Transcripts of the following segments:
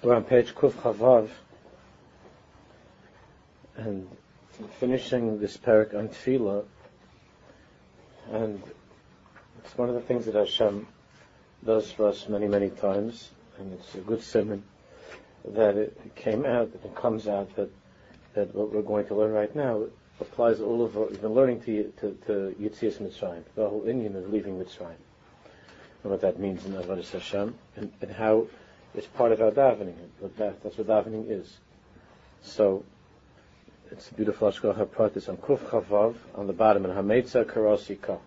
We're on page Kuf Chavav, and finishing this parak on Tefillah, and it's one of the things that Hashem does for us many, many times, and it's a good simon that it came out, that it comes out that, that what we're going to learn right now applies all of what we've been learning to, to, to Yitzias Mitzrayim, the whole inyan of leaving Mitzrayim, and what that means in the Avodah Hashem, and, and how it's part of our davening. That, that's what davening is. So, it's a beautiful Hashgacha Pratis on Kuf Chavav on the bottom, in Hametza Karosika.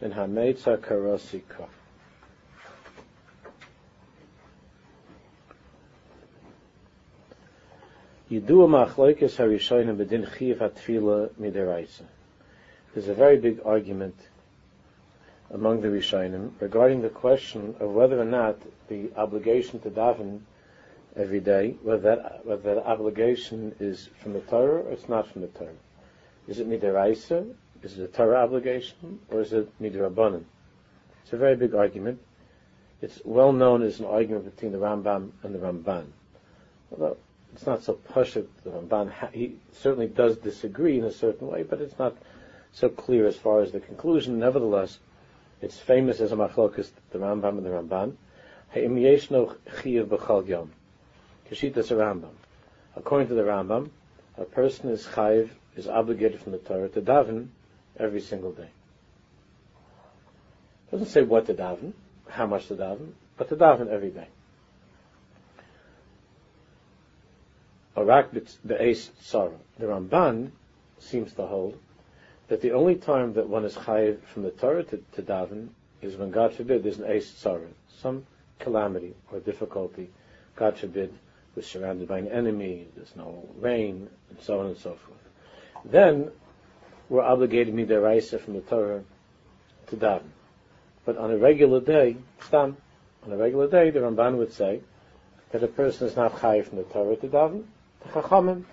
In Hametza Karosika. Yidua Machloikis Harishonim Bedin Chiv HaTfila Mideraisa. There's a very big argument among the Rishonim regarding the question of whether or not the obligation to daven every day, whether that, whether that obligation is from the Torah or it's not from the Torah. Is it midiraisa? Is it a Torah obligation? Or is it midrabanan? It's a very big argument. It's well known as an argument between the Rambam and the Ramban. Although it's not so pashut, the Ramban, he certainly does disagree in a certain way, but it's not so clear as far as the conclusion. Nevertheless, it's famous as a machlokas, the Rambam and the Ramban. Ha'im yeshno chiyav b'chal yom. Kashitas Rambam. According to the Rambam, a person is chayiv, is obligated from the Torah to daven every single day. It doesn't say what to daven, how much to daven, but to daven every day. Arak the Ace Tzara. The Ramban seems to hold that the only time that one is chayiv from the Torah to, to daven is when, God forbid, there's an ace tzara, some calamity or difficulty. God forbid, we're surrounded by an enemy, there's no rain, and so on and so forth. Then, we're obligated midaraisa from the Torah to daven. But on a regular day, stam, on a regular day, the Ramban would say that a person is not chayiv from the Torah to daven, the Chachamim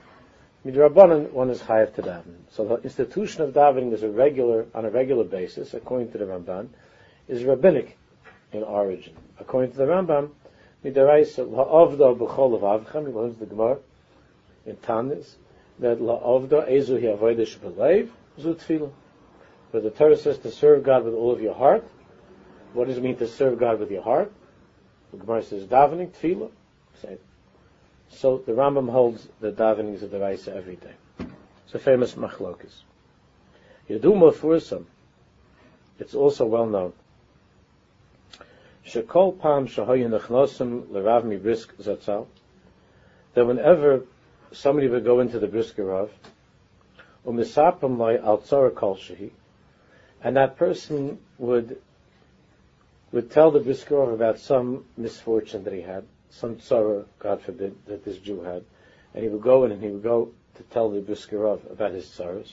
Midrabanan, one is chayav to daven. So the institution of davening is a regular, on a regular basis, according to the Ramban, is rabbinic in origin. According to the Rambam, midaraisa la'avda b'chol avavchem, he learns the Gemara in Tanis, that la'avda ezu hi avodah shebelev, zu tefillah. But the Torah says to serve God with all of your heart. What does it mean to serve God with your heart? The Gemara says davening, tefillah. Say so the Rambam holds the davenings of the Raisa every day. It's a famous machlokas. Yadu Fursam. It's also well known. Shekol Pam Shahoyin Nechnosim Lerav Mi Brisk Zatzal. That whenever somebody would go into the Brisker Rav, Umisapam Loi Al Tzora Kol Shehi, and that person would would tell the Brisker Rav about some misfortune that he had, some tzara, God forbid, that this Jew had, and he would go in and he would go to tell the Briskerov about his tzaras.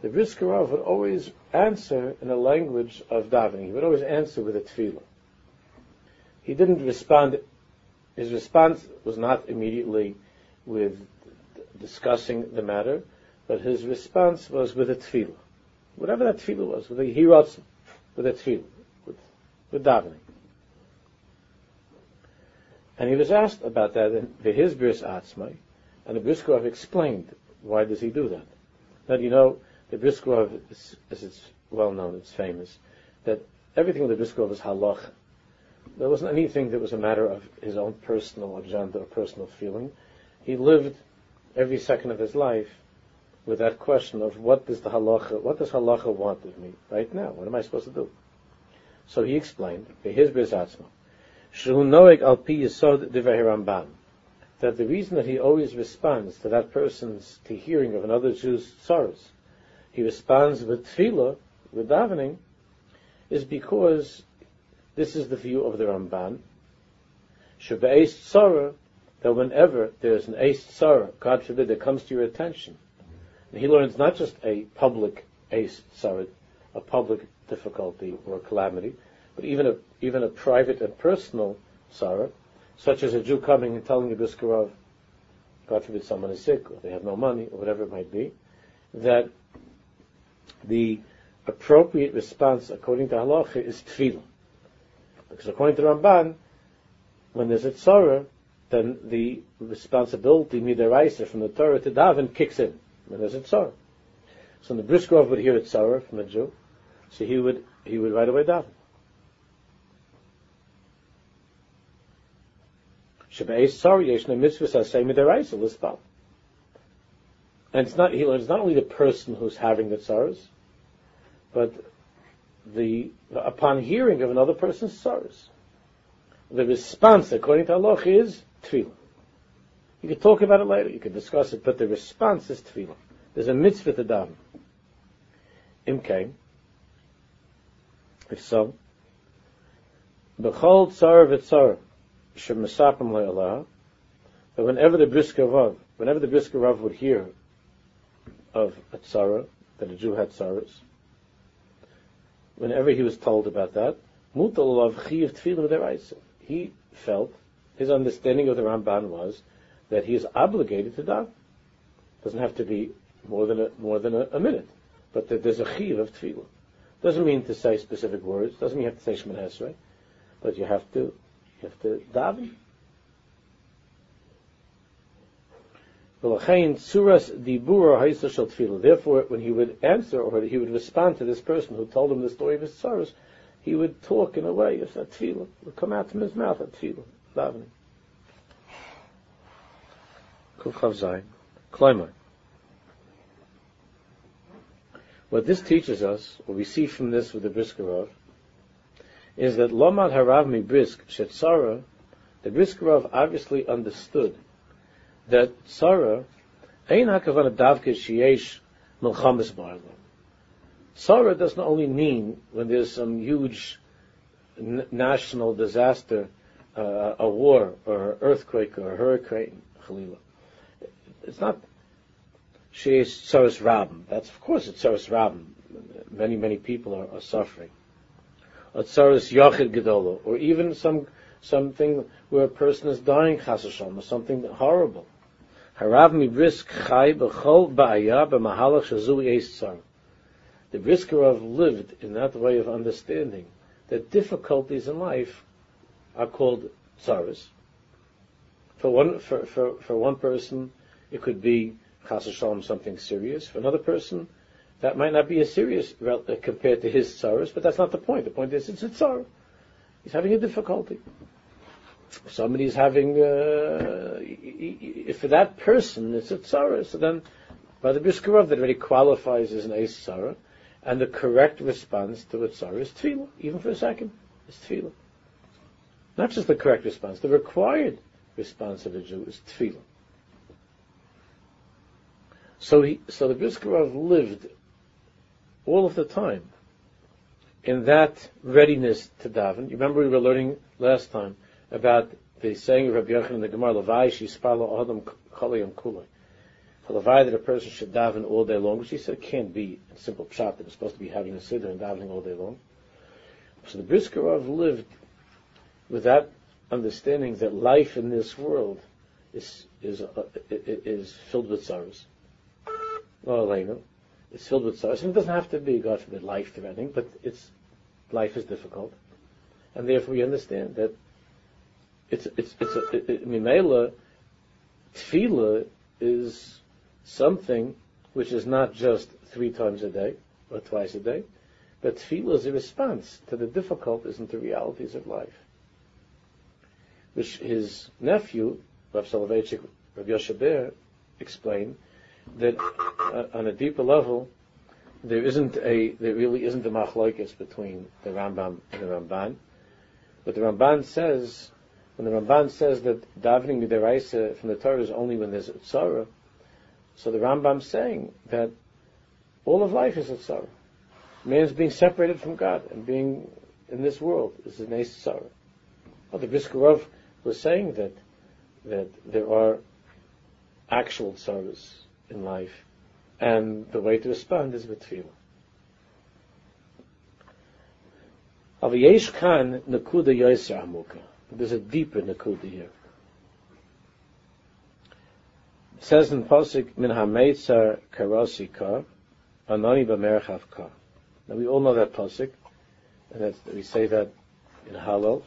The Briskerov would always answer in a language of davening. He would always answer with a tefillah. He didn't respond. His response was not immediately with discussing the matter, but his response was with a tefillah. Whatever that tefillah was, with a with a tefillah with davening. And he was asked about that in his bris atzmai, and the Briskerov explained why does he do that. That you know, the Briskerov, as it's well known, it's famous, that everything with the Briskerov is halach. There wasn't anything that was a matter of his own personal agenda or personal feeling. He lived every second of his life with that question of what does the halacha, what does halacha want of me right now? What am I supposed to do? So he explained, his Shehu noeg al pi yisod Ramban, that the reason that he always responds to that person's to hearing of another Jew's sorrows, he responds with tefillah, with davening, is because this is the view of the Ramban. Shebe'ez tzara, that whenever there's an ace tzara, God forbid, that comes to your attention, and he learns not just a public ace tzara, a public difficulty or calamity, but even a even a private and personal sorrow, such as a Jew coming and telling a Biskarov, God forbid someone is sick, or they have no money, or whatever it might be, that the appropriate response according to halacha is tefillah. Because according to Ramban, when there's a tzara, then the responsibility midaraisa from the Torah to daven kicks in when there's a tzara. So the briskerov would hear a tzara from a Jew, so he would he would right away daven. And it's not he learns not only the person who's having the tzaras, but the upon hearing of another person's tzaras, the response according to Allah is tefillah. You could talk about it later, you could discuss it, but the response is tefillah. There's a mitzvah to daven. Imkain. If so, b'chol tzar v'tzar shemisapim le'alah, that whenever the brisker Rav, whenever the brisker Rav would hear of a tzara, that a Jew had tzaras, whenever he was told about that, mutal of chiv tefillah he felt his understanding of the Ramban was that he is obligated to daven. Doesn't have to be more than a, more than a, a minute, but that there's a chiv of tefillah. Doesn't mean to say specific words. Doesn't mean you have to say Shemon Esrei, but you have to you have to daven. Therefore, when he would answer or he would respond to this person who told him the story of his sorrows, he would talk in a way as a tefillah would come out from his mouth, a tefillah, davening. Kuf Zayin. Klaimer. What this teaches us, what we see from this with the Brisker Rav, is that Lomad Harav Mi Brisk Shetzara, the Brisker Rav obviously understood that Tzara Ein HaKavana Davke Sheyesh Milchamas Ba'alam. Tzara doesn't only mean when there's some huge n- national disaster, uh, a war or an earthquake or a hurricane, Khalila. It's not Sheyesh Tsaras Rabin. That's of course it's Tsaras Rabin. Many many people are, are suffering. Or Tsaras Yachid Gedolo, or even some something where a person is dying, Chasasham, or something horrible. Harav mi brisk chai b'chol ba'aya b'mahalach shazui eis tzar. The Briskerov lived in that way of understanding that difficulties in life are called tsaras. For one, for, for, for one person, it could be chas shalom something serious. For another person, that might not be as serious compared to his tsaras, but that's not the point. The point is it's a tsar. He's having a difficulty somebody's having, uh, for that person it's a tzara, so then by the Bishkarov that already qualifies as an ace tzara, and the correct response to a tzara is tefillah, even for a second, is tefillah. Not just the correct response, the required response of a Jew is tefillah. So he, so the Bishkarov lived all of the time in that readiness to daven. You remember we were learning last time about the saying of Rabbi Yochanan in the Gemara, Levai Shispala Adam Chalayim Kulay. For Levai that a person should daven all day long, which he said can't be a simple pshat that it's supposed to be having a siddur and davening all day long. So the Briskerov lived with that understanding that life in this world is is uh, is filled with sorrows. Elena, it's filled with sorrows, and it doesn't have to be, God forbid, life threatening, but it's life is difficult, and therefore we understand that it's it's it's a, it, it, Mimela, tefillah is something which is not just three times a day or twice a day, but tefillah is a response to the difficulties and the realities of life. Which his nephew, Rav Soloveitchik, Rav Yoshe explained that uh, on a deeper level, there isn't a, there really isn't a machlokes between the Rambam and the Ramban. But the Ramban says when the Ramban says that davening midiraisa from the Torah is only when there's a tzara, so the Rambam's saying that all of life is a tzara. Man is being separated from God and being in this world is an ace tzara. Well, the Briskerov was saying that that there are actual tzaras in life, and the way to respond is with tefillah. Aviyesh kan nakuda yoyser amuka. There's a deeper nakuda here. It says in Pasuk, Min HaMeitzar Karasi Ka, Anani B'merchav Ka. Now we all know that Pasuk, and we say that in Hallel.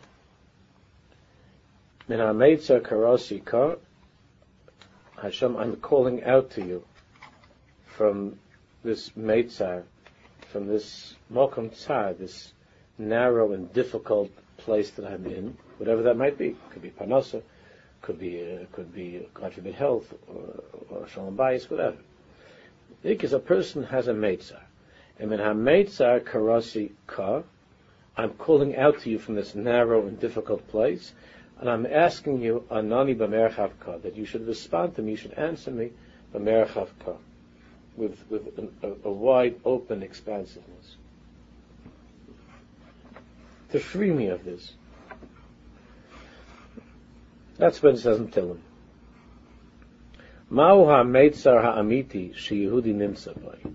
Min ha-meitzar karasi kar, Hashem, I'm calling out to you from this meitzar, from this mokum tzar, this narrow and difficult place that I'm in, whatever that might be. it Could be parnasa, could be, uh, could be, God forbid, health, or, or shalom bayis, whatever. Because a person has a meitzar. And when ha-meitzar karasi ka, I'm calling out to you from this narrow and difficult place, and I'm asking you, anani b'merchavka, that you should respond to me, you should answer me, b'merchavka, with, with an, a, a wide open expansiveness. To free me of this. That's what it says in Tehillim. Ma'u ha'meitzar ha'amiti nimsa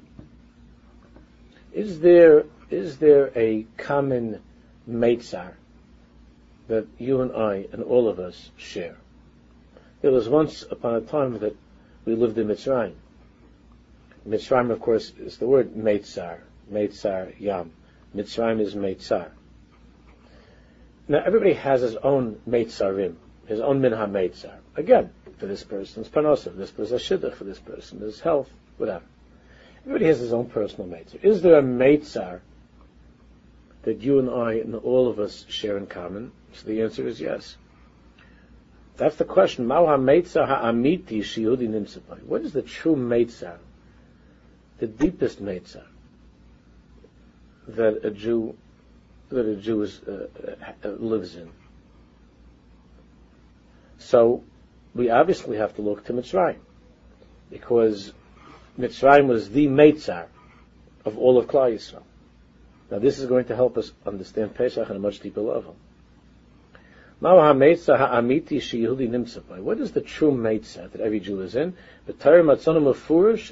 Is there, is there a common meitzar that you and I and all of us share? There was once upon a time that we lived in Mitzrayim. Mitzrayim, of course, is the word meitzar, meitzar yam. Mitzrayim is meitzar. Now, everybody has his own meitzarim, his own minha meitzar. Again, for this person's panosa, this person's shidduch, for this person, health, whatever. Everybody has his own personal meitzar. Is there a meitzar that you and I and all of us share in common? So the answer is yes. That's the question. What is the true meitzar? The deepest meitzar that a Jew that a Jew is, uh, uh, lives in. So we obviously have to look to Mitzrayim because Mitzrayim was the Meitzar of all of Klal Yisrael. Now this is going to help us understand Pesach on a much deeper level. What is the true Meitzar that every Jew is in? The Torah Matzonu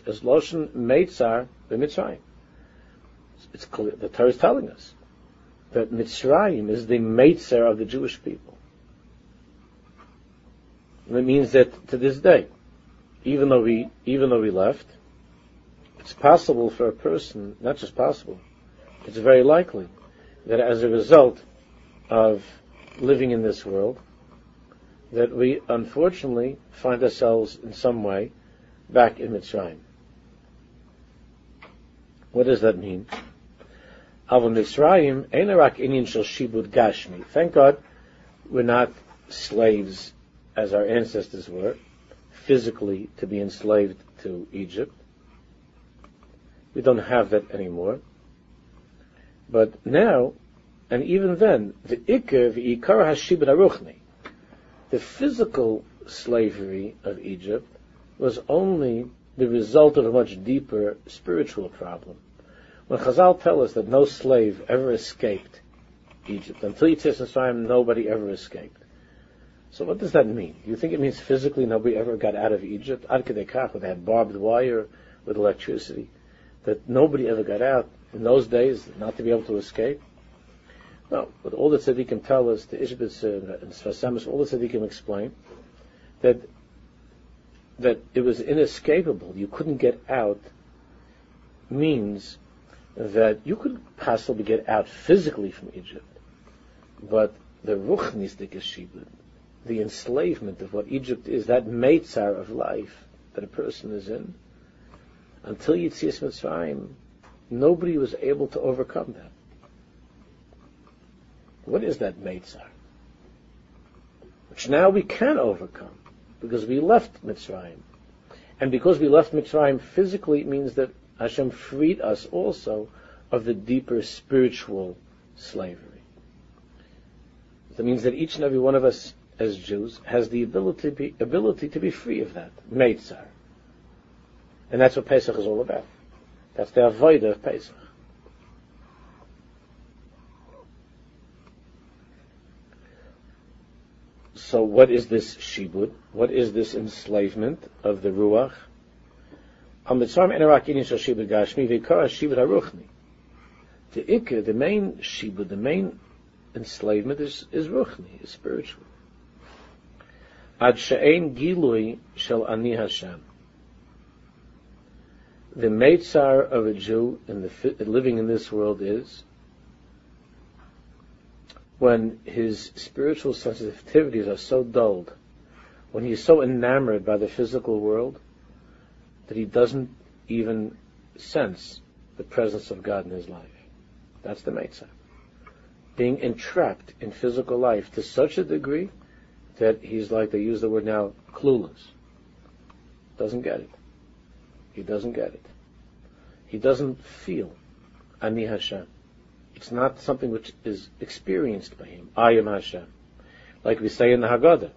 is Loshen Meitzar b'Mitzrayim. It's clear. The Torah is telling us that Mitzrayim is the Meitzer of the Jewish people. And it means that to this day, even though we, even though we left, it's possible for a person, not just possible, it's very likely that as a result of living in this world, that we unfortunately find ourselves in some way back in Mitzrayim. What does that mean? Ava Mitzrayim, Einarak Inyan Shel Shibud Gashmi. Thank God we're not slaves as our ancestors were, physically to be enslaved to Egypt. We don't have that anymore. But now, and even then, the Ikar HaShibud Aruchni, the physical slavery of Egypt was only the result of a much deeper spiritual problem. When Chazal tell us that no slave ever escaped Egypt, until Yitzias Mitzrayim, nobody ever escaped. So what does that mean? Do you think it means physically nobody ever got out of Egypt? Ad they had barbed wire with electricity, that nobody ever got out in those days, not to be able to escape? No, but all the tzaddikim tell us, the Ishbitz and Sfas Emes, all the tzaddikim explain that that it was inescapable. You couldn't get out means that you could possibly get out physically from Egypt, but the ruchnistik shibud, the enslavement of what Egypt is, that meitzar of life that a person is in, until Yitzias Mitzrayim, nobody was able to overcome that. What is that meitzar? Which now we can overcome, because we left Mitzrayim. And because we left Mitzrayim physically, it means that Hashem freed us also of the deeper spiritual slavery. That means that each and every one of us as Jews has the ability to be, ability to be free of that, Meitzar. And that's what Pesach is all about. That's the avoid of Pesach. So what is this shibud? What is this enslavement of the Ruach? The ikka, the main shibud, the main enslavement is, is ruchni, is spiritual. Ad gilui shel ani Hashem. The meitzar of a Jew in the living in this world is when his spiritual sensitivities are so dulled, when he's so enamored by the physical world that he doesn't even sense the presence of God in his life. That's the Meitzah. Being entrapped in physical life to such a degree that he's like, they use the word now, clueless. Doesn't get it. He doesn't get it. He doesn't feel Ani Hashem. It's not something which is experienced by him. I am Hashem. Like we say in the Haggadah,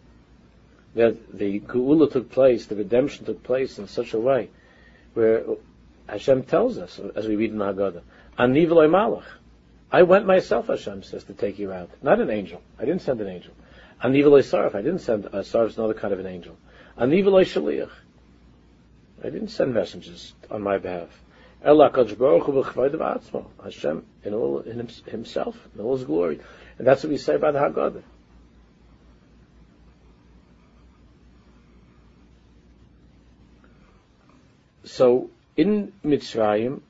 that the Geula took place, the redemption took place in such a way where Hashem tells us, as we read in the Haggadah, Ani malach. I went myself, Hashem says, to take you out. Not an angel. I didn't send an angel. Ani sarf. I didn't send, uh, sarf is another kind of an angel. Ani shaliach. I didn't send messengers on my behalf. Hashem in all in himself, in all his glory. And that's what we say about the Haggadah. So in Mitzrayim,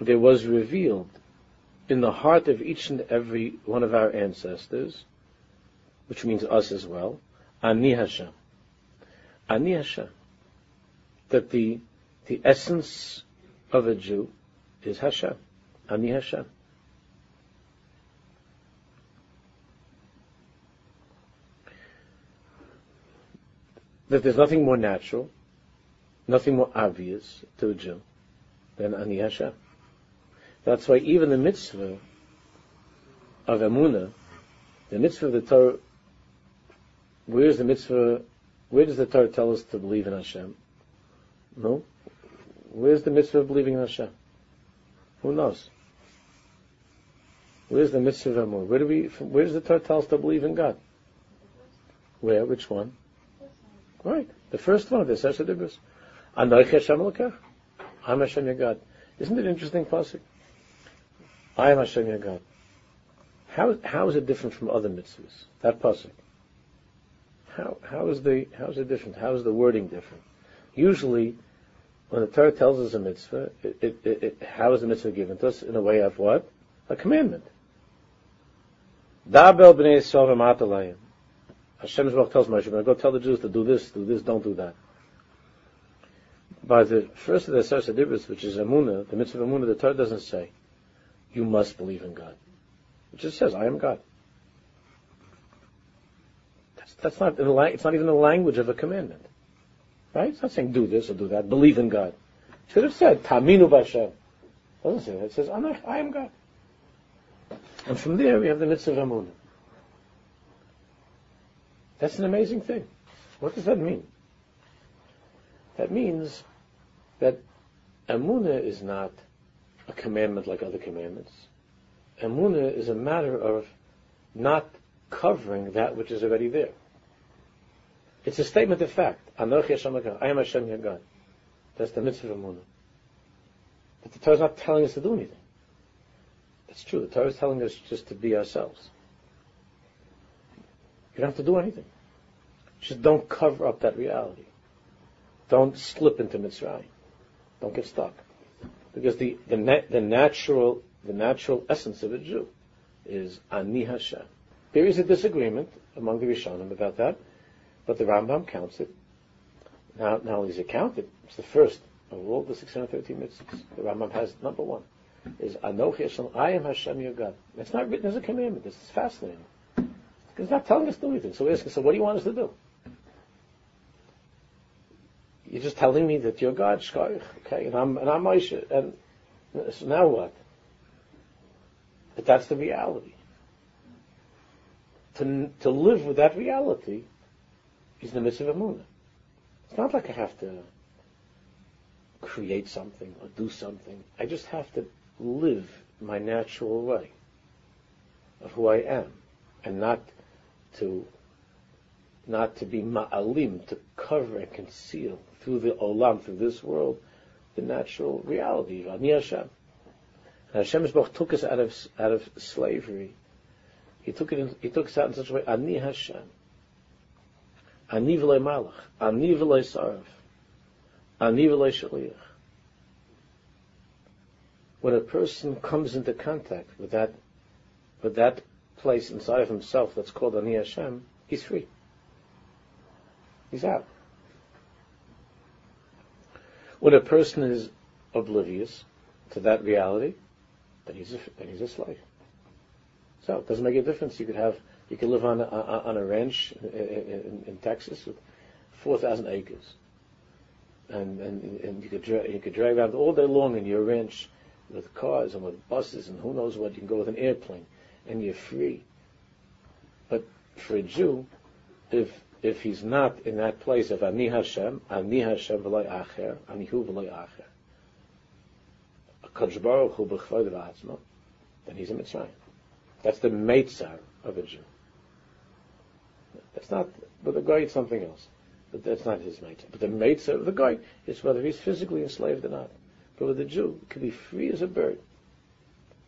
there was revealed in the heart of each and every one of our ancestors, which means us as well, Ani Hashem. Ani Hashem. That the, the essence of a Jew is Hashem. Ani Hashem. That there's nothing more natural, nothing more obvious to a Jew than Ani Hashem. That's why even the mitzvah of Emunah, the mitzvah of the Torah, where's the mitzvah, where does the Torah tell us to believe in Hashem? No? Where's the mitzvah of believing in Hashem? Who knows? Where's the mitzvah of? Where do we, where does the Torah tell us to believe in God? Where? Which one? Right. The first one, the Sesha Dibus. Anoich Hashem. I'm Hashem your God. Isn't it interesting, Pasuk? I am Hashem your God. How, how is it different from other mitzvahs? That Pasuk. How, how is the, how is it different? How is the wording different? Usually, when the Torah tells us a mitzvah, it, it, it, how is the mitzvah given to us? In a way of what? A commandment. Dabel b'nei Yisrael v'matalayim. Hashem tells Moshe, go tell the Jews to do this, do this, don't do that. By the first of the Asar Sadibris, which is Amunah, the mitzvah of Amunah, the Torah doesn't say, you must believe in God. It just says, I am God. That's, that's not, la- it's not even the language of a commandment. Right? It's not saying do this or do that. Believe in God. It should have said, Taminu Bashem. doesn't say that. It says, I am God. And from there we have the mitzvah of Amunah. That's an amazing thing. What does that mean? That means that Amunah is not a commandment like other commandments. Amunah is a matter of not covering that which is already there. It's a statement of fact. I am Hashem your God. That's the mitzvah of Amunah. But the Torah is not telling us to do anything. That's true. The Torah is telling us just to be ourselves. You don't have to do anything. Just don't cover up that reality. Don't slip into Mitzrayim. Don't get stuck. Because the, the, na- the natural the natural essence of a Jew is Ani Hashem. There is a disagreement among the Rishonim about that, but the Rambam counts it. Now, not only is it counted, it's the first of all the 613 mitzvahs. The Rambam has number one is Anochi Hashem. I am Hashem your God. It's not written as a commandment. This is fascinating. Because it's not telling us to do anything. So we ask, so what do you want us to do? You're just telling me that you're God, okay, and I'm and I'm Moshe, and so now what? But that's the reality. To to live with that reality is the mitzvah of Amunah. It's not like I have to create something or do something. I just have to live my natural way of who I am, and not to not to be ma'alim, to cover and conceal through the olam, through this world, the natural reality of Ani Hashem. And Hashem took us out of out of slavery. He took it. In, he took us out in such a way. Ani Hashem. Ani v'lei malach. Ani v'lei sarv. Ani v'lei shaliach. When a person comes into contact with that, with that place inside of himself that's called Ani Hashem, he's free. He's out. When a person is oblivious to that reality, then he's a, then he's a slave. So it doesn't make a difference. You could have you could live on a, on a ranch in, in, Texas with four thousand acres, and, and and you could you could drag around all day long in your ranch with cars and with buses and who knows what. You can go with an airplane, and you're free. But for a Jew, if if he's not in that place of Ani Hashem, Ani Hashem v'loy acher, Ani Hu v'loy acher, Kadosh Baruch Hu b'chvod then he's a Mitzrayim. That's the Meitzar of a Jew. That's not, but the guy it's something else. But that's not his Meitzar. But the Meitzar of the guy is whether he's physically enslaved or not. But with a Jew, can be free as a bird.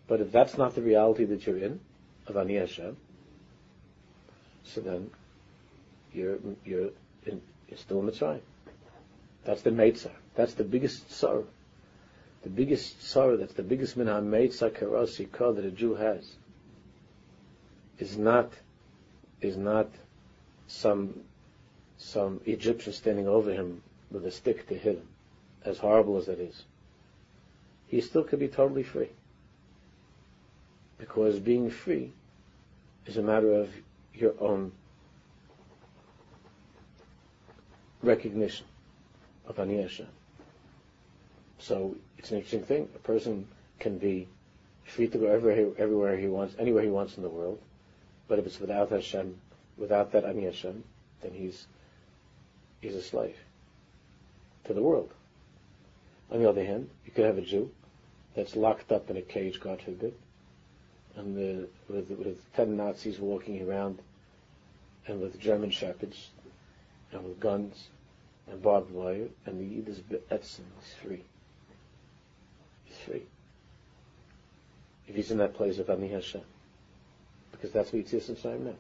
But if that's not the reality that you're in, of Ani Hashem, so then you're you're in, you're still in Mitzrayim. That's the Meitzar. That's the biggest sorrow. The biggest sorrow, that's the biggest minha Meitzar karasi that a Jew has, is not is not some some Egyptian standing over him with a stick to hit him, as horrible as that is. He still could be totally free. Because being free is a matter of your own recognition of Ani Hashem. So it's an interesting thing. A person can be free to go everywhere, everywhere he wants, anywhere he wants in the world, but if it's without Hashem, without that Ani Hashem, then he's he's a slave to the world. On the other hand, you could have a Jew that's locked up in a cage, God forbid, and the, with, with ten Nazis walking around, and with German shepherds and with guns and barbed wire, and the Yid is he's free. He's free. If he's in that place of Ani Hashem. Because that's what Yitzias Mitzrayim meant.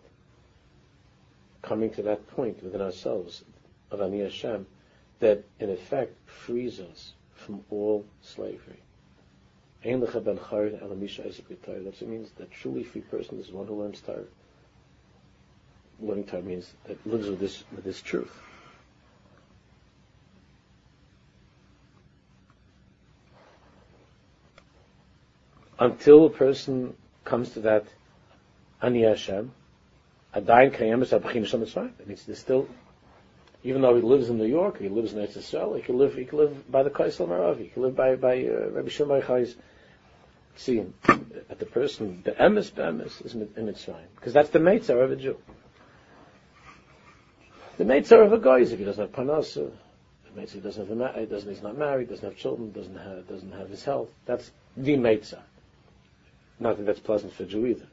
Coming to that point within ourselves of Ani Hashem, that in effect frees us from all slavery. That's what it means that truly free person is one who learns Torah learning Torah means that lives with this with this truth. Until a person comes to that Ani Hashem, Adayin Kayemis Abchin Mitzrayim. That means there's still, even though he lives in New York, he lives in Eretz Yisrael, he can live, he can live by the Kaisel Maravi, he can live by, by uh, Rabbi Shimon Chai's See, at the person, the emes be'emes is in Mitzrayim, because that's the Meitzah of a Jew. The Meitzar of a guy is if he doesn't have panasa, the Meitzar doesn't have a, doesn't, he's not married, doesn't have children, doesn't have, doesn't have his health. That's the Meitzar. Not that that's pleasant for a Jew either.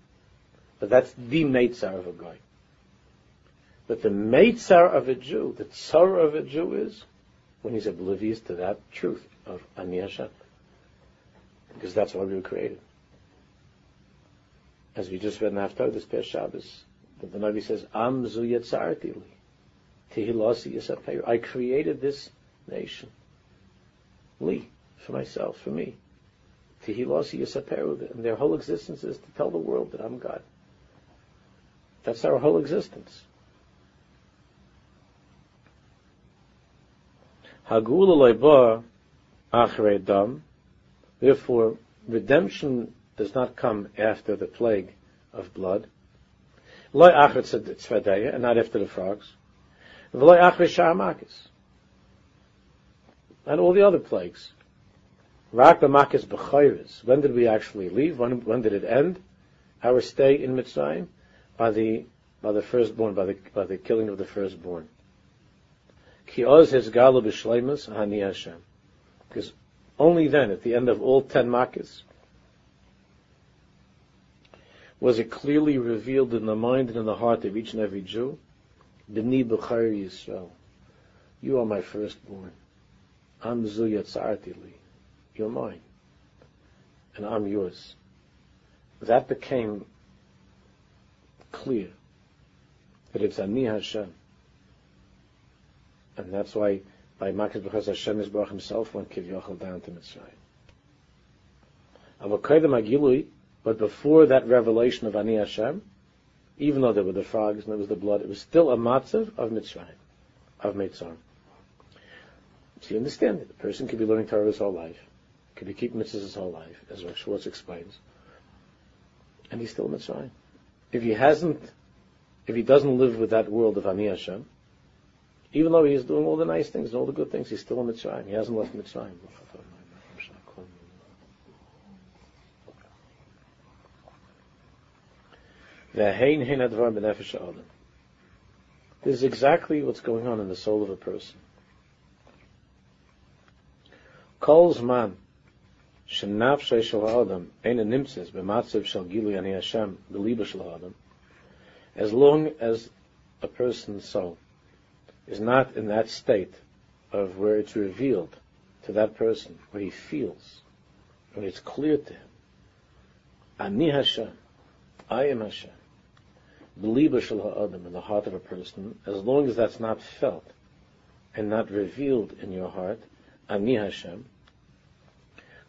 But that's the Meitzar of a guy. But the Meitzar of a Jew, the Tzar of a Jew is when he's oblivious to that truth of Ani Hashem. Because that's why we were created. As we just read in Haftarah this past Shabbos, the, the Navi says, Am zu yetzarti. I created this nation. Li, for myself, for me. And their whole existence is to tell the world that I'm God. That's our whole existence. Therefore, redemption does not come after the plague of blood. And not after the frogs. And all the other plagues. Rak b'makis b'chayris. When did we actually leave? When, when did it end? Our stay in Mitzrayim? By the, by the firstborn, by the, by the killing of the firstborn. Ki oz Hashem. Because only then, at the end of all ten makis, was it clearly revealed in the mind and in the heart of each and every Jew B'ni b'chayr Yisrael. You are my firstborn. I'm zu yatzarti li. You're mine. And I'm yours. That became clear. That it's Ani Hashem. And that's why by Makis B'chaz Hashem Yisbarach himself went Kivyachal down to Mitzrayim. But before that revelation of Ani Hashem, even though there were the frogs and there was the blood, it was still a matzav of Mitzrayim, of Mitzrayim. So you understand it. A person could be learning Torah his whole life, could be keeping mitzvahs his whole life, as Rav Schwartz explains, and he's still Mitzrayim. If he hasn't, if he doesn't live with that world of Ani Hashem, even though he's doing all the nice things and all the good things, he's still in Mitzrayim. He hasn't left Mitzrayim. This is exactly what's going on in the soul of a person. Kol zman as long as a person's soul is not in that state of where it's revealed to that person, where he feels, when it's clear to him, Ani Hashem, I am Hashem, Beliba shel ha'adam, in the heart of a person, as long as that's not felt and not revealed in your heart, Ani Hashem,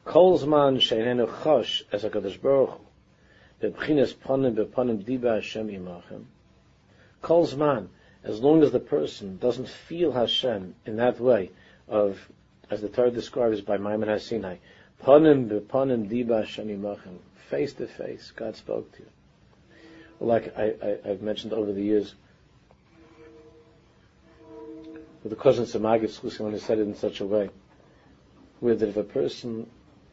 Kol zman she'enenu chosh as HaKadosh Baruch Hu, bebchines ponim beponim diba Hashem imachem, Kol zman, as long as the person doesn't feel Hashem in that way of, as the Torah describes by Maimon HaSinai, ponim beponim diba Hashem imachem, face to face, God spoke to you. Like I, have mentioned over the years, with the cousins of Magid when he said it in such a way, where that if a person,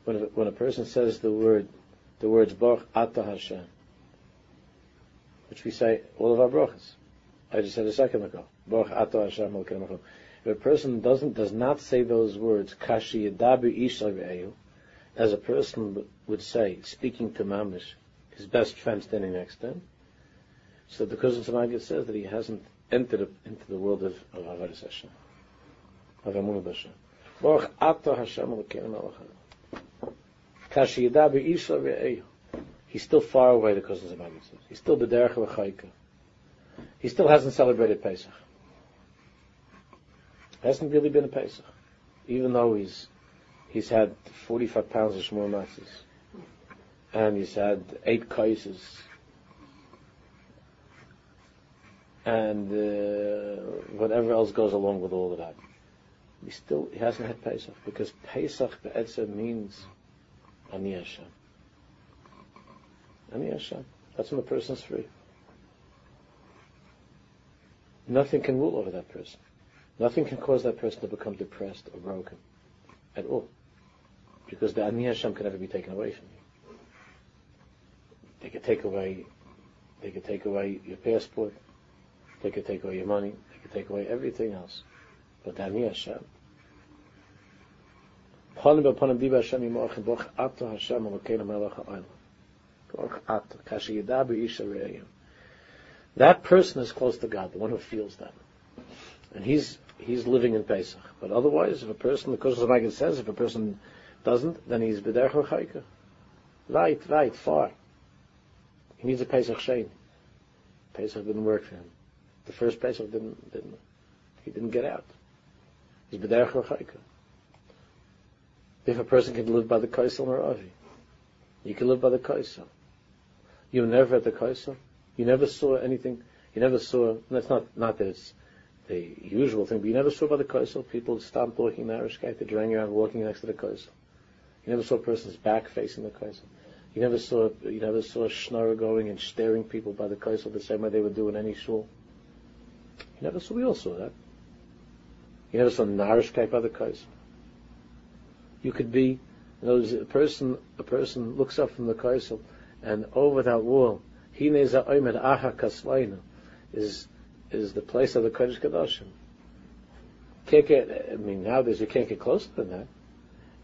when a, when a person says the word, the words Baruch Ata Hashem, which we say all of our brachas, I just said a second ago, Baruch Ata Hashem If a person doesn't, does not say those words, Kashi Yadabu Isha as a person would say, speaking to Mamish, his best friend standing next to him, so the Kozhnitzer Maggid says that he hasn't entered into the world of, Avodah Hashem, of Amunah Hashem. Baruch Ato Hashem Elokeinu Melech Kashi Yida Be'isha Ve'eyu. He's still far away, the Kozhnitzer Maggid says. He's still B'derech V'chayka. He still hasn't celebrated Pesach. Hasn't really been a Pesach. Even though he's he's had 45 pounds of shmur matzahs. And he's had eight kaises and uh, whatever else goes along with all of that. He still he hasn't had Pesach because Pesach be'etzah means Ani Hashem. Ani Hashem. That's when the person's free. Nothing can rule over that person. Nothing can cause that person to become depressed or broken at all. Because the Ani Hashem can never be taken away from you. They could take away, they could take away your passport, they could take away your money. They could take away everything else. But Ani Hashem. That person is close to God, the one who feels that. And he's, he's living in Pesach. But otherwise, if a person, the Maggid says, if a person doesn't, then he's b'derech v'chayka. Right, right, far. He needs a Pesach Shein. Pesach didn't work for him. The first Pesach didn't, didn't he didn't get out. He's b'derech v'chayka. If a person can live by the kaisel Avi, you can live by the kaisel. You were never at the kaisel. You never saw anything. You never saw. That's not not that it's the usual thing, but you never saw by the kaisel people stopped walking Narishkeit. They drang around walking next to the kaisel. You never saw a person's back facing the kaisel. You never saw you never saw a schnorrer going and staring people by the kaisel the same way they would do in any shul. You never saw, we all saw that. You never saw Narishkeit by the Kais. You could be, in other words, a person, a person looks up from the Kaisel, and over that wall, is, is the place of the Kodesh Kadoshim. Can't get, I mean, nowadays you can't get closer than that.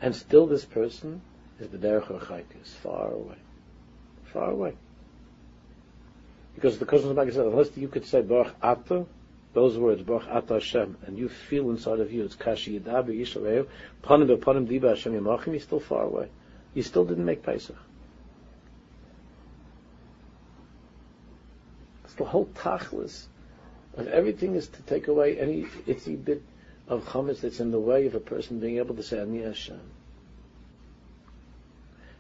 And still this person is the Derech is far away. Far away. Because the Kodesh Kadoshim said, unless you could say Baruch Atta, those words, Baruch Ata Hashem, and you feel inside of you, it's Kashi Yidabi Yishareyu, Panim Panim Diba Hashem Yamachim, you're still far away. You still didn't make Pesach. It's the whole tachlis of everything is to take away any itsy bit of chametz that's in the way of a person being able to say Ani Hashem.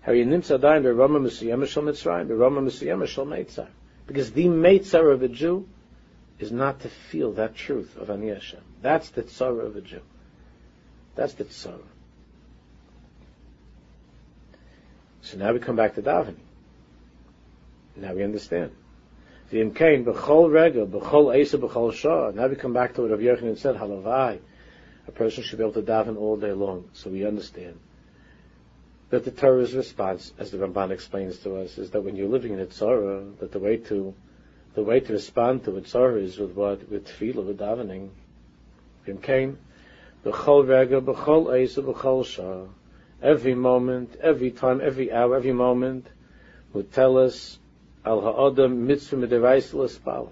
Because the Meitzar of a Jew is not to feel that truth of Ani Hashem. That's the tzara of a Jew. That's the tzara. So now we come back to davening. Now we understand. The imkain b'chol rega, b'chol esa, b'chol shah. Now we come back to what Rav Yochanan said, halavai. A person should be able to daven all day long. So we understand that the Torah's response, as the Ramban explains to us, is that when you're living in a tzara, that the way to the way to respond to tzara is with what with tefillah, with davening. Imkain b'chol rega, b'chol esa, b'chol shah every moment, every time, every hour, every moment would tell us al ha'adam mitzvah midiraisa l'spal.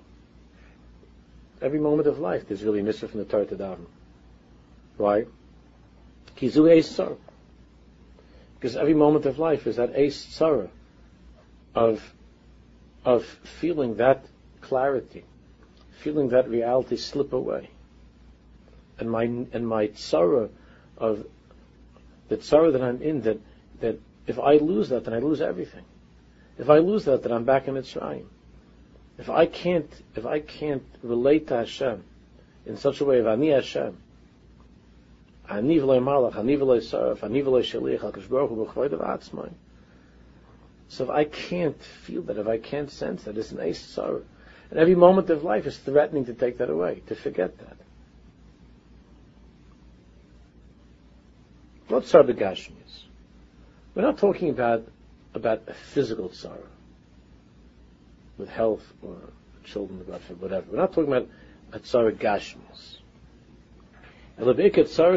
Every moment of life, there's really mitzvah from the Torah to daven. Why? Kizu eis Because every moment of life is that eis tzara of, of feeling that clarity, feeling that reality slip away. And my, and my tzara of the sorrow that I'm in, that, that if I lose that, then I lose everything. If I lose that, then I'm back in Mitzrayim. If I can't, if I can't relate to Hashem in such a way of Ani Hashem, Ani v'loi malach, Ani v'loi saraf, Ani v'loi shaliach, HaKadosh Baruch Hu b'chvoidav atzmai. So if I can't feel that, if I can't sense that, it's an ace sorrow. And every moment of life is threatening to take that away, to forget that. Not tzar begashmius. We're not talking about about a physical sorrow with health or children, God whatever. We're not talking about a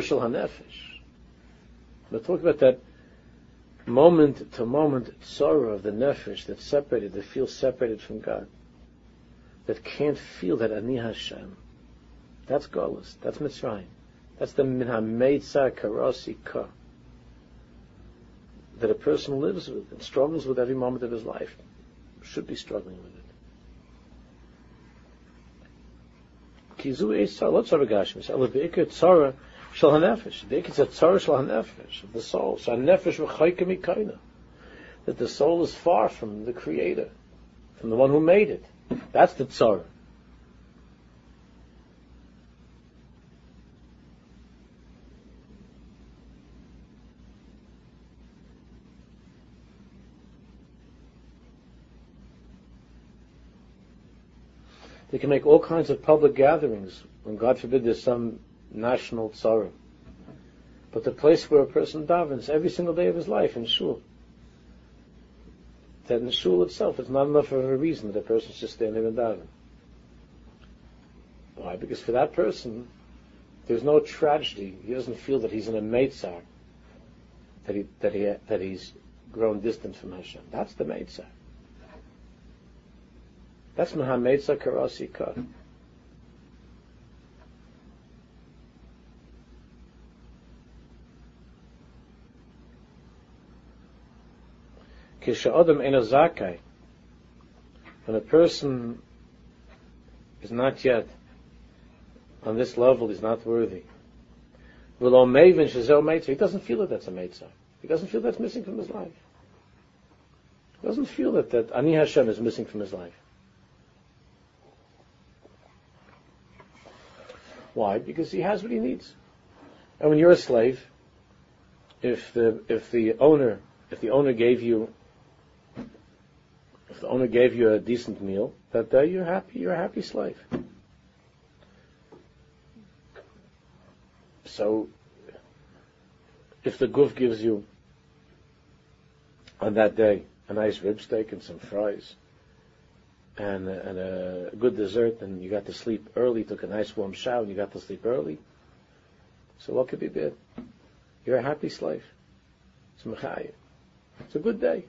shel hanefesh. We're talking about that moment to moment sorrow of the nefesh that's separated, that feels separated from God, that can't feel that ani Hashem. That's godless. That's Mitzrayim. That's the min karasi ka that a person lives with and struggles with every moment of his life. Should be struggling with it. Shel hanefesh. The ikit tzara shel hanefesh, the soul. So hanefesh v'chayka mikayna. That the soul is far from the Creator, from the one who made it. That's the tzara. They can make all kinds of public gatherings when, God forbid, there's some national tzara. But the place where a person davens every single day of his life in shul, that in shul itself, it's not enough of a reason that a person should stand there and daven. Why? Because for that person, there's no tragedy. He doesn't feel that he's in a meitzar, that he that he that he's grown distant from Hashem. That's the meitzar. That's Mahametza Karasi Ka. When a person is not yet on this level, he's not worthy. He doesn't feel that that's a Meitzah. He doesn't feel that's missing from his life. He doesn't feel that, that Ani Hashem is missing from his life. Why? Because he has what he needs. And when you're a slave, if the if the owner if the owner gave you the owner gave you a decent meal, that day you're happy. You're a happy slave. So, if the goof gives you on that day a nice rib steak and some fries, and, and a good dessert, and you got to sleep early, took a nice warm shower, and you got to sleep early. So what could be bad? You're a happy slave. It's. It's a good day.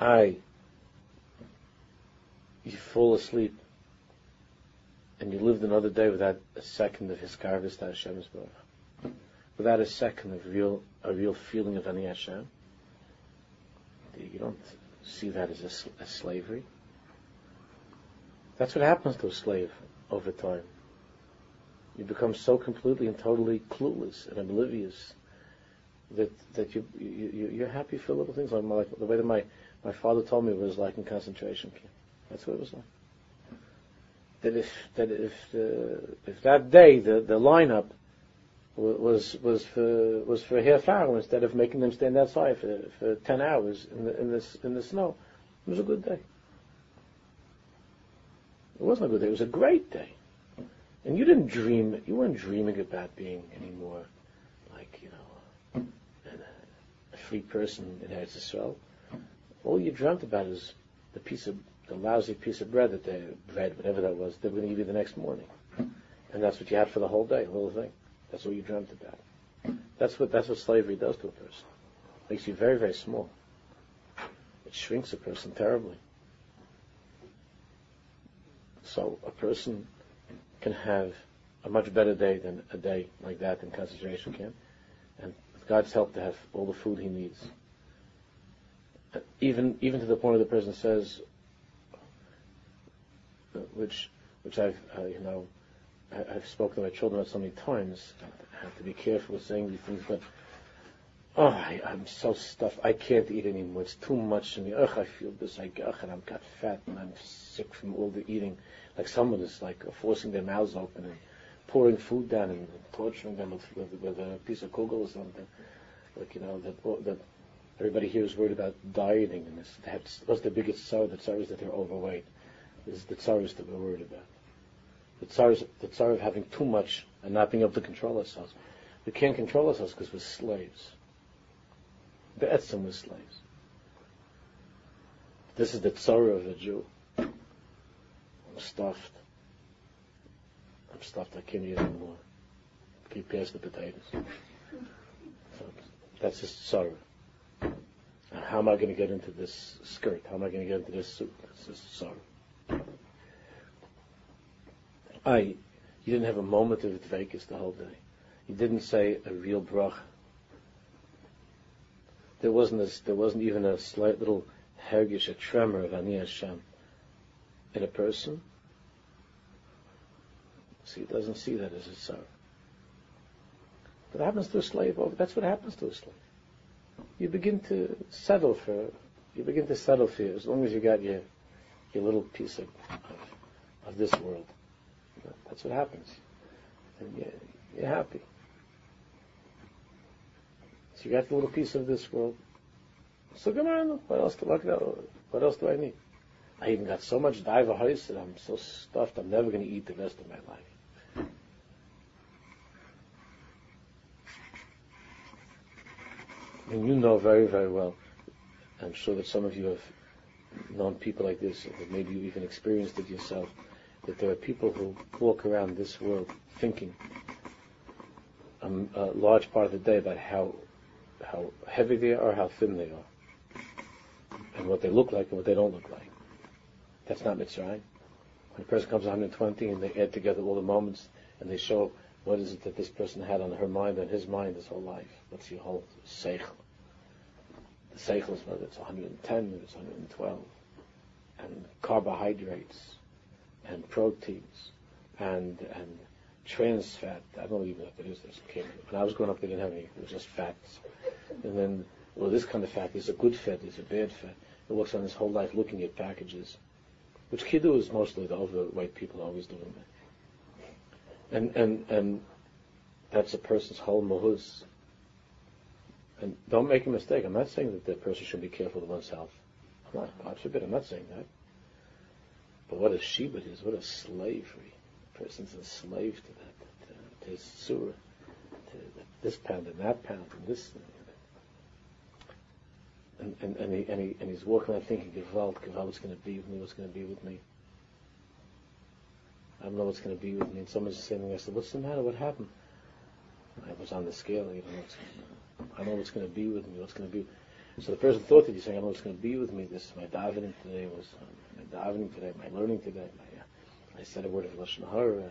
I, you fall asleep, and you lived another day without a second of his karvis to. Without a second of real, a real feeling of any Hashem. You don't see that as a, slavery. That's what happens to a slave over time. You become so completely and totally clueless and oblivious that that you, you you're happy for little things like, my, like the way that my my father told me was like in concentration camp. That's what it was like. That if that if the, if that day the the lineup was was for was for half hour instead of making them stand outside for for ten hours in the in this in the snow, it was a good day. It wasn't a good day. It was a great day, and you didn't dream. You weren't dreaming about being any more like you know a free person in Eretz Yisrael. All you dreamt about is the piece of the lousy piece of bread that they bread, whatever that was, they were going to give you the next morning, and that's what you had for the whole day, the whole thing. That's what you dreamt about. That's what that's what slavery does to a person. It makes you very very small. It shrinks a person terribly. So a person can have a much better day than a day like that in concentration camp, and with God's help to have all the food he needs. Even even to the point where the person says, which which I've uh, you know I, have spoken to my children about so many times. I have to be careful with saying these things, but oh, I, am so stuffed. I can't eat anymore. It's too much to me. Ugh, I feel this. I ugh, and I'm got fat and I'm sick from all the eating. Like someone is like forcing their mouths open and pouring food down and torturing them with, with, with a piece of kugel or something. Like you know that that everybody here is worried about dieting and this. That's what's the biggest sorrow? The sorrow is that they're overweight. This is the sorrows that we're worried about the tsar, the tsar of having too much and not being able to control ourselves. We can't control ourselves because we're slaves. The etzim was slaves. This is the tsar of a Jew. I'm stuffed. I'm stuffed. I can't eat anymore. Keep past the potatoes. So that's his sorrow. How am I going to get into this skirt? How am I going to get into this suit? That's his sorrow. I, you didn't have a moment of dvekus the whole day. You didn't say a real brach. There wasn't a, there wasn't even a slight little hergish, a tremor of Ani Hashem in a person. See, it doesn't see that as a sorrow. What happens to a slave? That's what happens to a slave. You begin to settle for, you begin to settle for as long as you got your, your little piece of, of, of this world. That's what happens. And you're, happy. So you got a little piece of this world. So come on, what else do, what else do I need? I even got so much diva house that I'm so stuffed I'm never going to eat the rest of my life. And you know very, very well, I'm sure that some of you have known people like this, or maybe you even experienced it yourself, that there are people who walk around this world thinking um, a large part of the day about how how heavy they are, how thin they are, and what they look like and what they don't look like. That's not Mitzrayim. When a person comes 120 and they add together all the moments and they show what is it that this person had on her mind and his mind his whole life. What's your whole seichel? The seichel is whether it's 110 or it's 112. And carbohydrates and proteins and and trans fat. I don't even know if it is this. When I was growing up, they didn't have any. It was just fats. And then, well, this kind of fat is a good fat, is a bad fat. It works on his whole life looking at packages, which kiddu is mostly the overweight people always doing that. And and and that's a person's whole mahuz. And don't make a mistake. I'm not saying that the person should be careful of oneself. I'm not. God forbid. I'm not saying that. But what a shibud is, what a slavery. A person's a slave to that, to, to his surah, to this pound and that pound and this. And, and, and, he, and, he, and he's walking around thinking, Gewalt, what's going to be with me, what's going to be with me. I don't know what's going to be with me. And someone's saying, I said, what's the matter? What happened? I was on the scale. You know, I know what's going to be with me. What's going to be. So the person thought that he's saying, I know what's going to be with me. This is my davening today was um, my davening today, my learning today. My, uh, I said a word of lashon hara.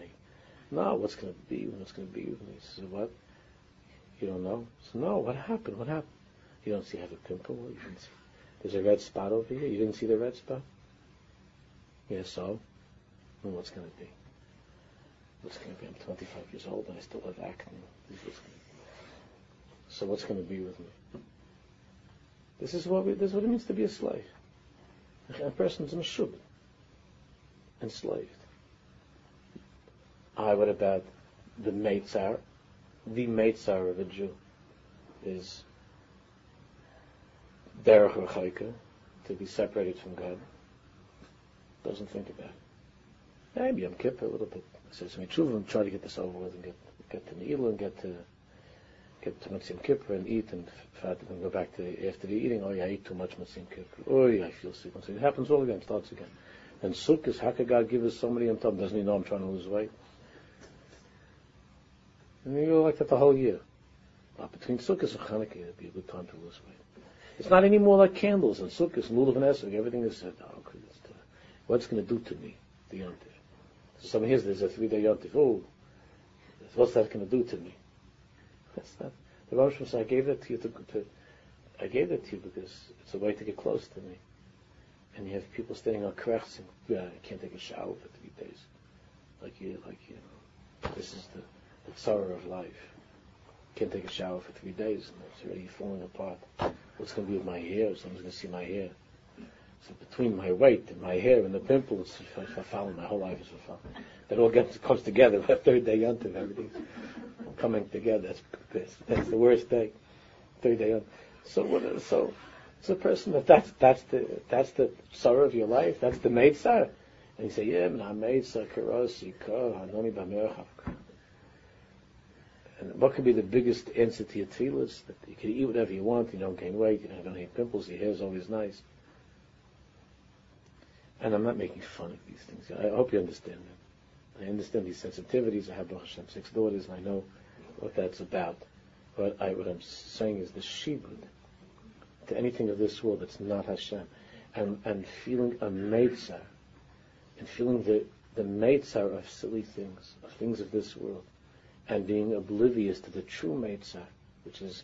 No, what's going to be? What's going to be with me? He said, what? You don't know? So no. What happened? What happened? You don't see I have a pimple. You didn't see. There's a red spot over here. You didn't see the red spot. Yeah. So, well, what's going to be? What's going to be? I'm 25 years old and I still have acne. So what's going to be with me? This is what we, this is what it means to be a slave. A person's a meshubit, enslaved. I, ah, what about the Meitzar? The Meitzar of a Jew is derech v'chayka, to be separated from God. Doesn't think about it. Maybe I'm Kippur a little bit. Says so, Mitchuvim, try to get this over with and get get to Ne'ilah and get to get to Mitzim Kippur and eat and fat and go back to the, after the eating. Oh, yeah, I eat too much Mitzim Kippur. Oh, yeah, I feel sick. It happens all again, starts again. And Sukkot, how could God give us so many on top? Doesn't he know I'm trying to lose weight? And you go like that the whole year. But between Sukkot and Chanukah, it'd be a good time to lose weight. It's not anymore like candles and Sukkot and Lulav and Esrog. Everything is said, oh, what's going to do to me, the Yontif? So some hears there's a three-day Yontif. Oh, what's that going to do to me? That's not. The Rosh says, I gave that to you to, to, I gave that to you because it's a way to get close to me. And you have people standing on krechs and yeah, can't take a shower for three days. Like you, like you know, this is the, the sorrow of life. Can't take a shower for three days and it's already falling apart. What's going to be with my hair? Someone's going to see my hair. So between my weight and my hair and the pimples, it's falling. my whole life is falling. That all gets, comes together. The third day yontiv, everything's coming together. That's, that's, the worst day. Third day. So what? So it's a person that that's that's the that's the sorrow of your life. That's the meitzar. And you say, yeah, but I'm meitzar karosi b'merchav. And what could be the biggest answer to your tefillahs? That you can eat whatever you want, you don't gain weight, you don't have pimples, your hair's always nice. And I'm not making fun of these things. I hope you understand that. I understand these sensitivities. I have Baruch Hashem six daughters, and I know what that's about. But I, what I'm saying is the shibud to anything of this world that's not Hashem, and and feeling a meitzar, and feeling the the meitzar of silly things, of things of this world, and being oblivious to the true meitzar, which is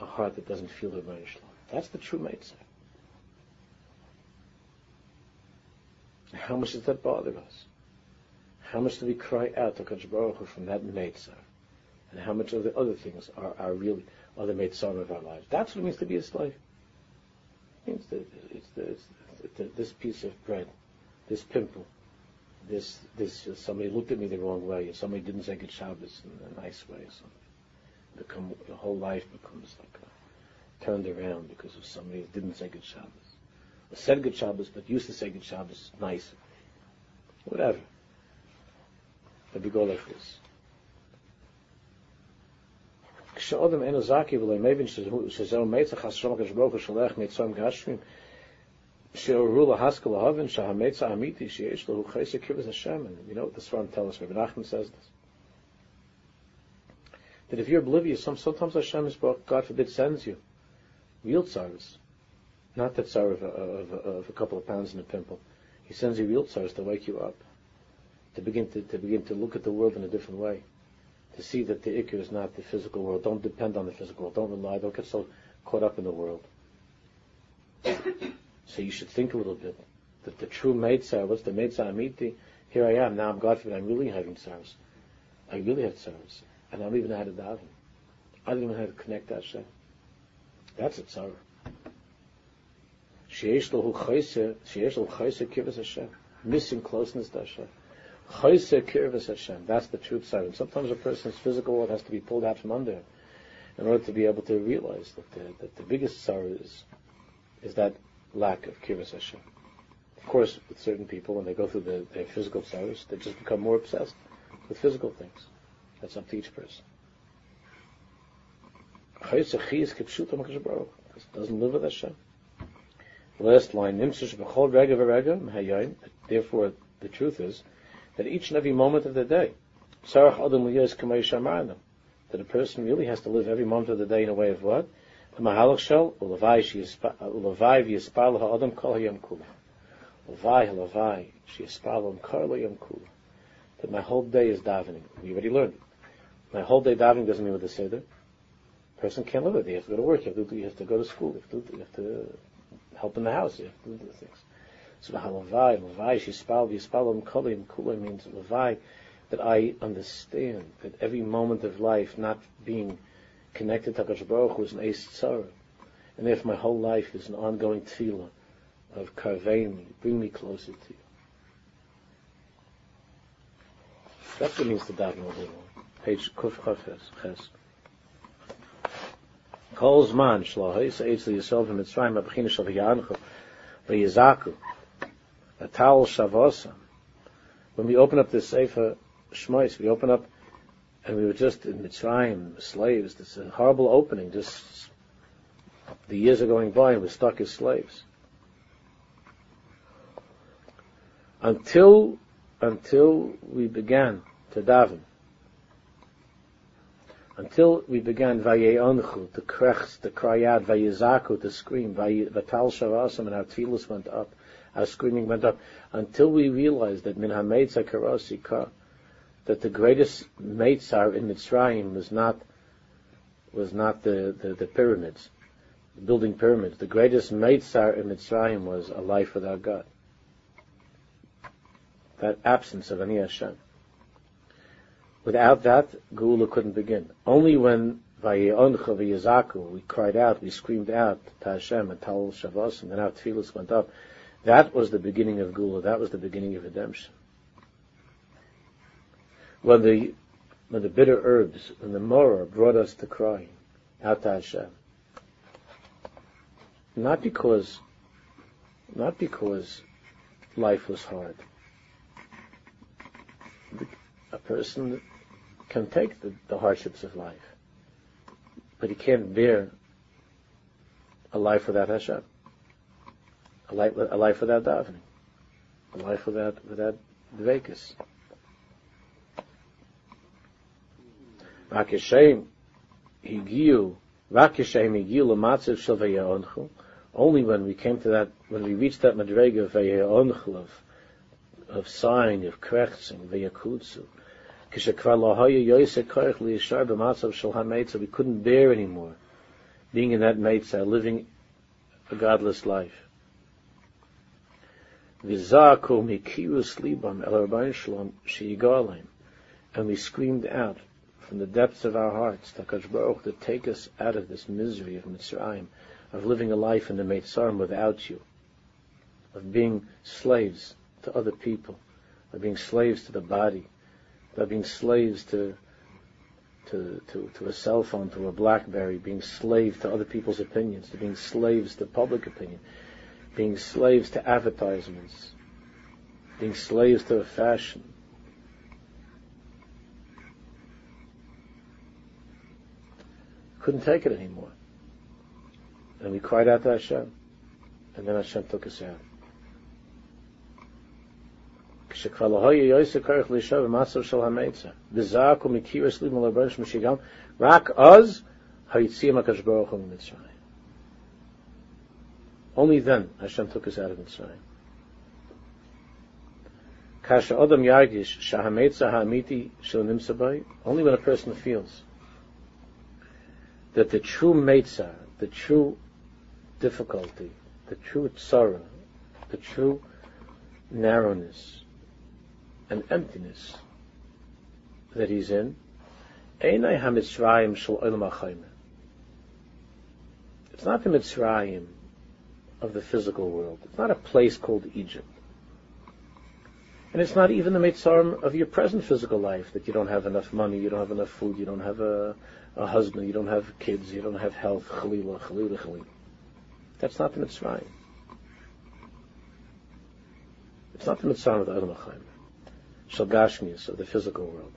a heart that doesn't feel the Rebbeinu That's the true meitzar. How much does that bother us? How much do we cry out to Baruch Hu from that Meitzar? And how much of the other things are, are really are the Meitzar of our lives? That's what it means to be a slave. Means that it's, the, it's the, this piece of bread, this pimple, this this uh, somebody looked at me the wrong way, somebody didn't say good Shabbos in a nice way, or something. Become the whole life becomes like a, turned around because of somebody who didn't say good Shabbos or said good Shabbos, but used to say good Shabbos nice. Whatever. But we go like this. כשאדם אינו זקי ולא מבין שזהו מצח השלום הקדוש ברוך הוא שולח מצום גשמים שהורו להשכלה להבין שהמצע האמיתי שיש לו הוא חסר כיבוס השם and you know what the Sfarim tell us Rabbi Nachman says this that if you're oblivious some, sometimes Hashem is God forbid sends you real tzaras not that sorrow of, of, of, a couple of pounds in a pimple. He sends you real sorrows to wake you up, to begin to, to begin to look at the world in a different way, to see that the ikr is not the physical world. Don't depend on the physical world. Don't rely. Don't get so caught up in the world. so you should think a little bit that the true meitzah, what's the meitzah amiti? Here I am now. I'm God forbid. I'm really having sorrows. I really have sorrows, and I don't even know how to daven. I don't even know how to connect that Hashem. That's a lahu chayse, chayse Hashem. Missing closeness to Hashem. Hashem. That's the truth side. And sometimes a person's physical world has to be pulled out from under him in order to be able to realize that the, that the biggest sorrow is, is that lack of kivas Hashem. Of course, with certain people, when they go through the, their physical sorrows, they just become more obsessed with physical things. That's up to each person. Doesn't live with Hashem. Last line, Therefore, the truth is that each and every moment of the day, that a person really has to live every moment of the day in a way of what? That my whole day is davening. We already learned. it. My whole day davening doesn't mean what they say. A person can't live it. You have to go to work. You have to, you have to go to school. You have to, you have to help in the house. You have to do things. Lavai, shispal, kolim, means that I understand that every moment of life not being connected to HaKadosh Baruch Hu is an Eis Tzara. And if my whole life is an ongoing tefillah of Karvein, bring me closer to you. That's what means to daven over Page Kuf Chafes, Ches. Kol Zman, Eitz Li Abchina Shav Yanchu, Atal Shavosa. When we open up this Sefer Shmois, we open up and we were just in Mitzrayim, slaves. It's a horrible opening. Just the years are going by and we're stuck as slaves. Until until we began to daven. Until we began Vayeonchu, to cry out, Vayezaku, to scream, Vatal Shavasam, and our tefillahs went up, our screaming went up, until we realized that Min that the greatest Meitzar in Mitzrayim was not was not the, the, the pyramids, building pyramids. The greatest Meitzar in Mitzrayim was a life without God. That absence of any Hashem. Without that, Geula couldn't begin. Only when Vayeoncha v'Yizaku, we cried out, we screamed out to Hashem and Tal Shavos, and then our tefillahs went up. That was the beginning of Geula. That was the beginning of redemption when the when the bitter herbs and the morah brought us to crying out to Hashem. Not because not because life was hard. A person can take the, the hardships of life, but he can't bear a life without Hashem, a life, a life without davening, a life without without dvekas. Vakishem. Only when we came to that, when we reached that madrega of vayonchu, of, of sighing, of krechzing, hametza, we couldn't bear anymore being in that metzah, living a godless life. V'zaku mikirus libam el Rabban Shalom sheyigalim, and we screamed out from the depths of our hearts, Takash Baruch, to take us out of this misery of Mitzrayim, of living a life in the Mitzrayim without you, of being slaves to other people, of being slaves to the body, of being slaves to to, to, to a cell phone, to a Blackberry, being slaves to other people's opinions, to being slaves to public opinion, being slaves to advertisements, being slaves to a fashion, couldn't take it anymore. And we cried out to Hashem. And then Hashem took us out. Only then Hashem took us out of Mitzrayim. Kasha Adam Yargish Shahametza Shel Nimsabai. Only when a person feels that the true Meitzah, the true difficulty, the true sorrow, the true narrowness and emptiness that he's in, Einai HaMitzrayim Shal Olam It's not the Mitzrayim of the physical world. It's not a place called Egypt. And it's not even the Mitzrayim of your present physical life, that you don't have enough money, you don't have enough food, you don't have a, a husband, you don't have kids, you don't have health, chalila, chalila, chalila. That's not the Mitzrayim. It's not the Mitzrayim of the Adam HaChaim. Shal of the physical world.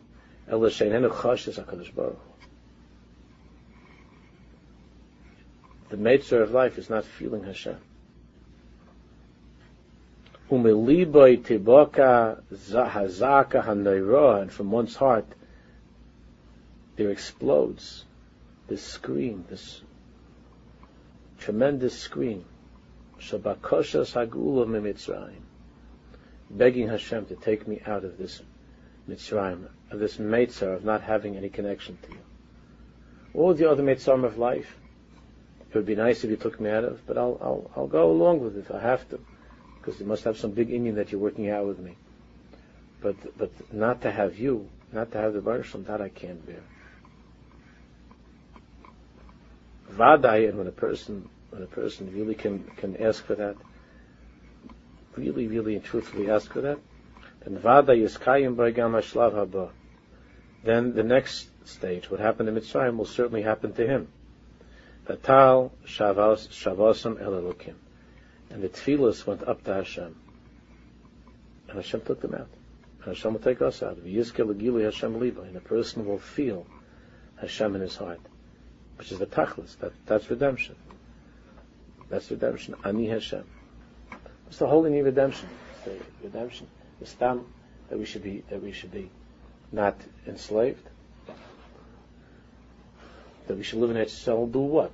El Shein Chashes HaKadosh Baruch The nature of life is not feeling Hashem. Umeliboy tiboka hazaka hanayroa, and from one's heart there explodes this scream, this tremendous scream, Shabakoshas Hagula Mitzrayim, begging Hashem to take me out of this Mitzrayim, of this Meitzar of not having any connection to you. All the other Mitzrayim of life, it would be nice if you took me out of, but I'll, I'll, I'll go along with it. If I have to, because you must have some big inyan that you're working out with me. But, but not to have you, not to have the Baruch that I can't bear. Vadai, and when a person, when a person really can, can ask for that, really, really and truthfully ask for that, then Vadai is Kayim Ashlav Haba. Then the next stage, what happened in Mitzrayim, will certainly happen to him. Vatal Shavas Shavasam El Elokim. And the tefillas went up to Hashem. And Hashem took them out. And Hashem will take us out. Hashem liba. And a person will feel Hashem in his heart. Which is the tachlis. That, that's redemption. That's redemption. Ani Hashem. What's the whole of redemption? It's the redemption. The stam that we should be, that we should be not enslaved. That we should live in Eretz do what?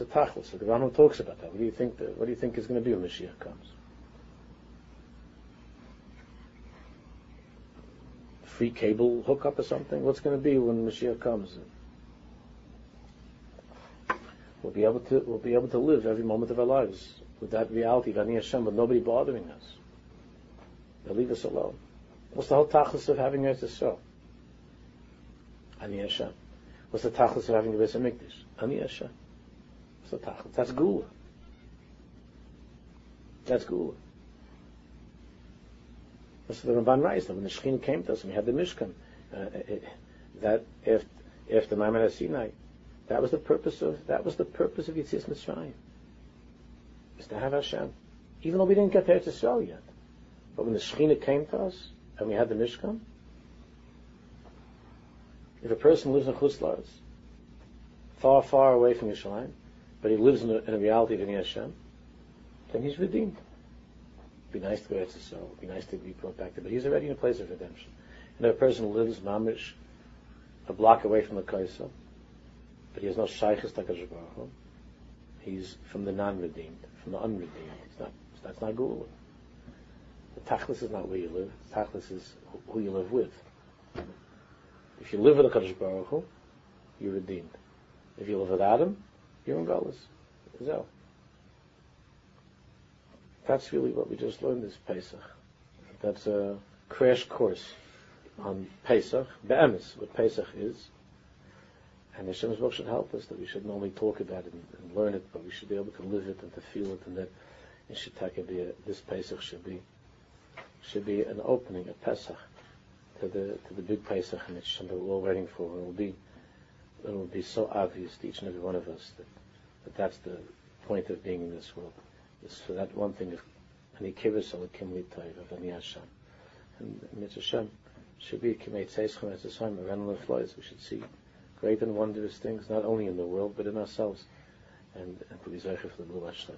A tachlis. The Rambam talks about that. What do you think? What do you think is going to be when Mashiach comes? Free cable hookup or something? What's going to be when Mashiach comes? We'll be able to we'll be able to live every moment of our lives with that reality of Ani Hashem, with nobody bothering us. They'll leave us alone. What's the whole tachlis of having Eretz Yisrael? Ani Hashem. What's the tachlis of having the Beis Hamikdash? Ani Hashem. So that's Gula. That's Gula. That's the Ramban writes that when the Shekhinah came to us and we had the Mishkan, uh, it, that if after Maimon Sinai, that was the purpose of that was the purpose of Yitzias Mitzrayim, is to have Hashem, even though we didn't get there to Israel yet. But when the Shekhinah came to us and we had the Mishkan, if a person lives in Chutz far, far away from Yerushalayim, but he lives in a, in a reality of Ani Hashem, then he's redeemed. It'd be nice to go to Israel. It'd be nice to be brought back to, but he's already in a place of redemption. And if a person lives mamish a block away from the Kaisa, but he has no shaykhis takash he's from the non-redeemed, from the unredeemed. It's not, that's not Gula. The tachlis is not where you live. The tachlis is who you live with. If you live with a Kadosh Baruch Hu, you're redeemed. If you live with Adam, in Galus. So, that's really what we just learned this Pesach. That's a crash course on Pesach, Be'emes, what Pesach is. And Hashem's book should help us that we should not only talk about it and, and, learn it, but we should be able to live it and to feel it, and that it should be a, this Pesach should be should be an opening, a Pesach to the to the big Pesach, and it's something we're all waiting for. It will be it will be so obvious to each and every one of us that, that that's the point of being in this world. It's for that one thing of ani kivis kim litayv of ani Hashem. And Mitzvah Hashem should be kimei tzeischem as a sign of animal flies. We should see great and wondrous things, not only in the world, but in ourselves. And, and to be zeicher the Blue Hashem.